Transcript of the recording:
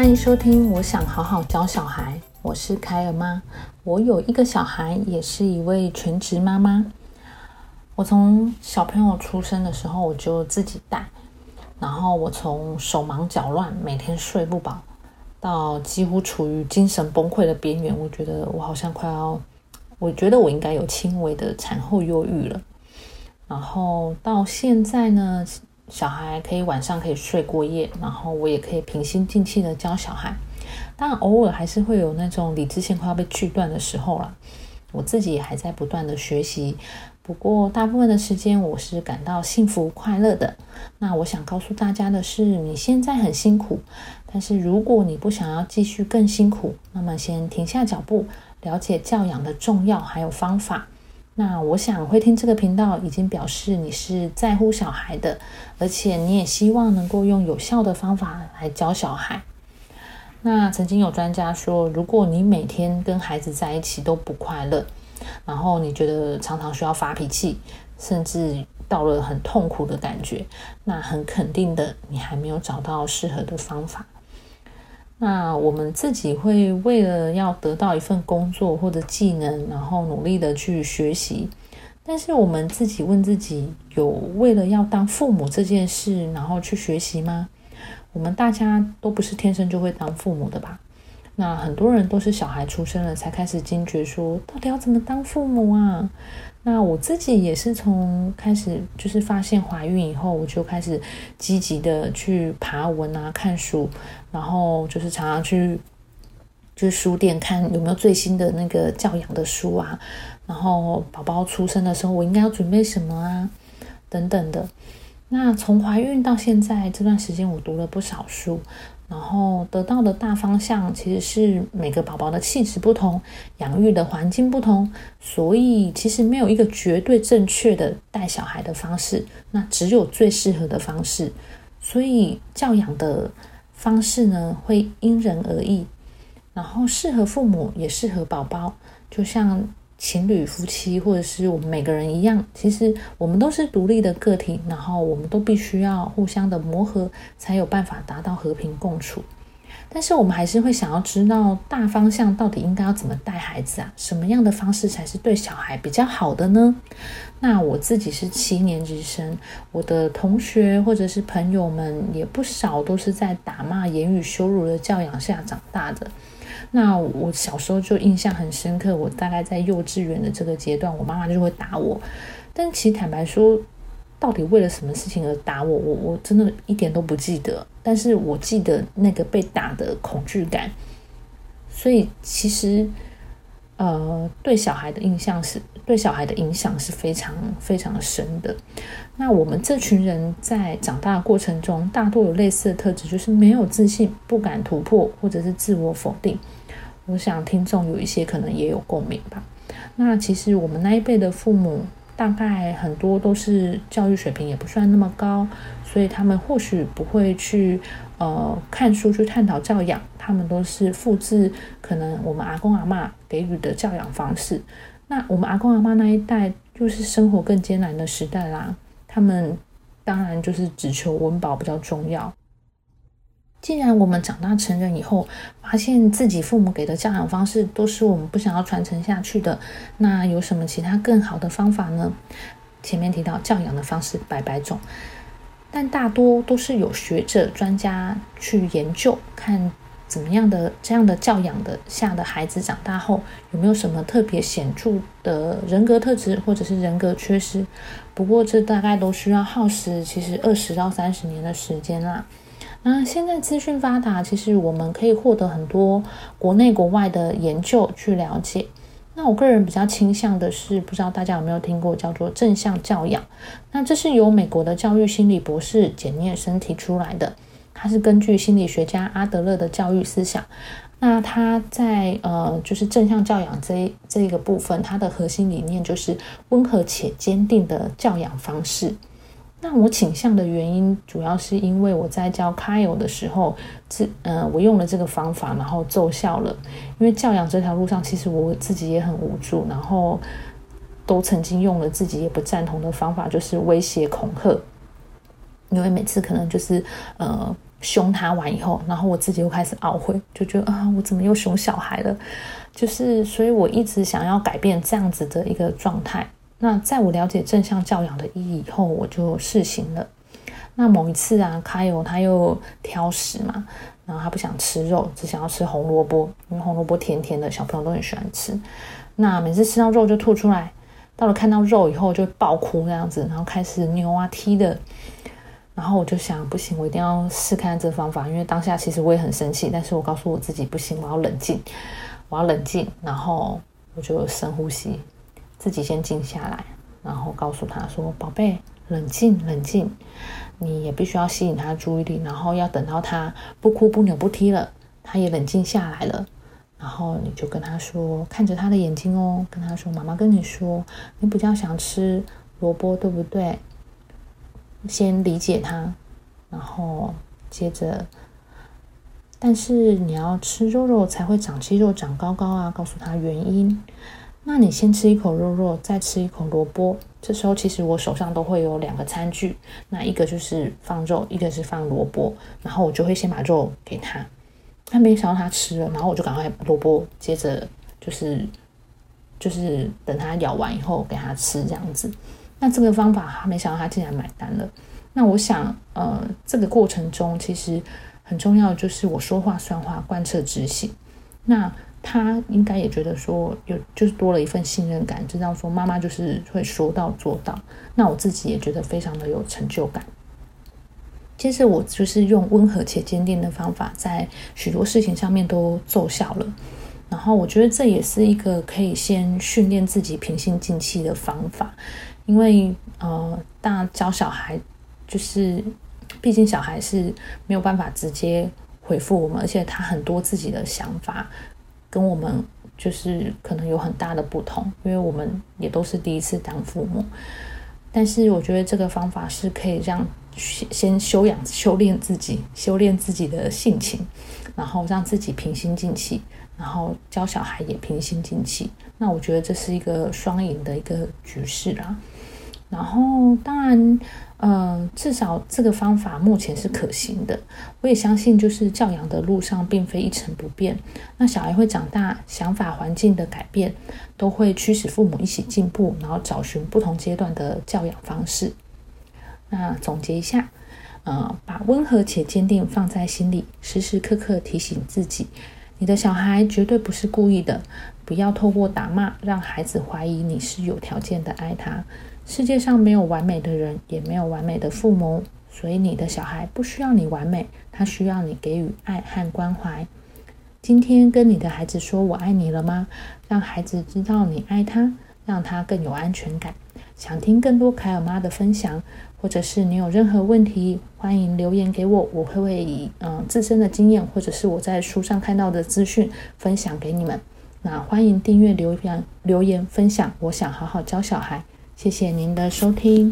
欢迎收听。我想好好教小孩，我是凯尔妈。我有一个小孩，也是一位全职妈妈。我从小朋友出生的时候，我就自己带。然后我从手忙脚乱，每天睡不饱，到几乎处于精神崩溃的边缘。我觉得我好像快要，我觉得我应该有轻微的产后忧郁了。然后到现在呢？小孩可以晚上可以睡过夜，然后我也可以平心静气的教小孩。当然，偶尔还是会有那种理智线快要被锯断的时候了。我自己还在不断的学习，不过大部分的时间我是感到幸福快乐的。那我想告诉大家的是，你现在很辛苦，但是如果你不想要继续更辛苦，那么先停下脚步，了解教养的重要还有方法。那我想会听这个频道，已经表示你是在乎小孩的，而且你也希望能够用有效的方法来教小孩。那曾经有专家说，如果你每天跟孩子在一起都不快乐，然后你觉得常常需要发脾气，甚至到了很痛苦的感觉，那很肯定的，你还没有找到适合的方法。那我们自己会为了要得到一份工作或者技能，然后努力的去学习。但是我们自己问自己，有为了要当父母这件事，然后去学习吗？我们大家都不是天生就会当父母的吧？那很多人都是小孩出生了才开始惊觉，说到底要怎么当父母啊？那我自己也是从开始就是发现怀孕以后，我就开始积极的去爬文啊、看书，然后就是常常去就书店看有没有最新的那个教养的书啊，然后宝宝出生的时候我应该要准备什么啊，等等的。那从怀孕到现在这段时间，我读了不少书。然后得到的大方向其实是每个宝宝的气质不同，养育的环境不同，所以其实没有一个绝对正确的带小孩的方式，那只有最适合的方式。所以教养的方式呢，会因人而异，然后适合父母也适合宝宝，就像。情侣、夫妻，或者是我们每个人一样，其实我们都是独立的个体，然后我们都必须要互相的磨合，才有办法达到和平共处。但是我们还是会想要知道大方向到底应该要怎么带孩子啊？什么样的方式才是对小孩比较好的呢？那我自己是七年级生，我的同学或者是朋友们也不少，都是在打骂、言语羞辱的教养下长大的。那我小时候就印象很深刻，我大概在幼稚园的这个阶段，我妈妈就会打我。但其实坦白说，到底为了什么事情而打我，我我真的一点都不记得。但是我记得那个被打的恐惧感。所以其实，呃，对小孩的印象是对小孩的影响是非常非常深的。那我们这群人在长大的过程中，大多有类似的特质，就是没有自信，不敢突破，或者是自我否定。我想听众有一些可能也有共鸣吧。那其实我们那一辈的父母，大概很多都是教育水平也不算那么高，所以他们或许不会去呃看书去探讨教养，他们都是复制可能我们阿公阿妈给予的教养方式。那我们阿公阿妈那一代，就是生活更艰难的时代啦，他们当然就是只求温饱比较重要。既然我们长大成人以后，发现自己父母给的教养方式都是我们不想要传承下去的，那有什么其他更好的方法呢？前面提到教养的方式百百种，但大多都是有学者专家去研究，看怎么样的这样的教养的下的孩子长大后有没有什么特别显著的人格特质或者是人格缺失。不过这大概都需要耗时，其实二十到三十年的时间啦。那现在资讯发达，其实我们可以获得很多国内国外的研究去了解。那我个人比较倾向的是，不知道大家有没有听过叫做正向教养？那这是由美国的教育心理博士简念生提出来的，他是根据心理学家阿德勒的教育思想。那他在呃，就是正向教养这这个部分，它的核心理念就是温和且坚定的教养方式。那我倾向的原因，主要是因为我在教 Kyle 的时候，这呃，我用了这个方法，然后奏效了。因为教养这条路上，其实我自己也很无助，然后都曾经用了自己也不赞同的方法，就是威胁恐吓。因为每次可能就是呃凶他完以后，然后我自己又开始懊悔，就觉得啊，我怎么又凶小孩了？就是，所以我一直想要改变这样子的一个状态。那在我了解正向教养的意义以后，我就试行了。那某一次啊，卡友他又挑食嘛，然后他不想吃肉，只想要吃红萝卜，因为红萝卜甜甜的，小朋友都很喜欢吃。那每次吃到肉就吐出来，到了看到肉以后就爆哭那样子，然后开始扭啊踢的。然后我就想，不行，我一定要试看这方法，因为当下其实我也很生气，但是我告诉我自己，不行，我要冷静，我要冷静。然后我就深呼吸，自己先静下来，然后告诉他说：“宝贝，冷静，冷静。你也必须要吸引他注意力，然后要等到他不哭不扭不踢了，他也冷静下来了，然后你就跟他说，看着他的眼睛哦，跟他说，妈妈跟你说，你比较想吃萝卜，对不对？”先理解他，然后接着，但是你要吃肉肉才会长肌肉、长高高啊！告诉他原因。那你先吃一口肉肉，再吃一口萝卜。这时候其实我手上都会有两个餐具，那一个就是放肉，一个是放萝卜。然后我就会先把肉给他，他没想到他吃了，然后我就赶快萝卜，接着就是就是等他咬完以后给他吃这样子。那这个方法，他没想到他竟然买单了。那我想，呃，这个过程中其实很重要就是我说话算话，贯彻执行。那他应该也觉得说，有就是多了一份信任感，知道说妈妈就是会说到做到。那我自己也觉得非常的有成就感。接着我就是用温和且坚定的方法，在许多事情上面都奏效了。然后我觉得这也是一个可以先训练自己平心静气的方法。因为呃，大教小孩就是，毕竟小孩是没有办法直接回复我们，而且他很多自己的想法跟我们就是可能有很大的不同，因为我们也都是第一次当父母。但是我觉得这个方法是可以让先先修养、修炼自己、修炼自己的性情，然后让自己平心静气。然后教小孩也平心静气，那我觉得这是一个双赢的一个局势啦。然后当然，呃，至少这个方法目前是可行的。我也相信，就是教养的路上并非一成不变。那小孩会长大，想法、环境的改变都会驱使父母一起进步，然后找寻不同阶段的教养方式。那总结一下，呃，把温和且坚定放在心里，时时刻刻提醒自己。你的小孩绝对不是故意的，不要透过打骂让孩子怀疑你是有条件的爱他。世界上没有完美的人，也没有完美的父母，所以你的小孩不需要你完美，他需要你给予爱和关怀。今天跟你的孩子说我爱你了吗？让孩子知道你爱他，让他更有安全感。想听更多凯尔妈的分享。或者是你有任何问题，欢迎留言给我，我会以嗯自身的经验，或者是我在书上看到的资讯分享给你们。那欢迎订阅、留言、留言分享。我想好好教小孩，谢谢您的收听。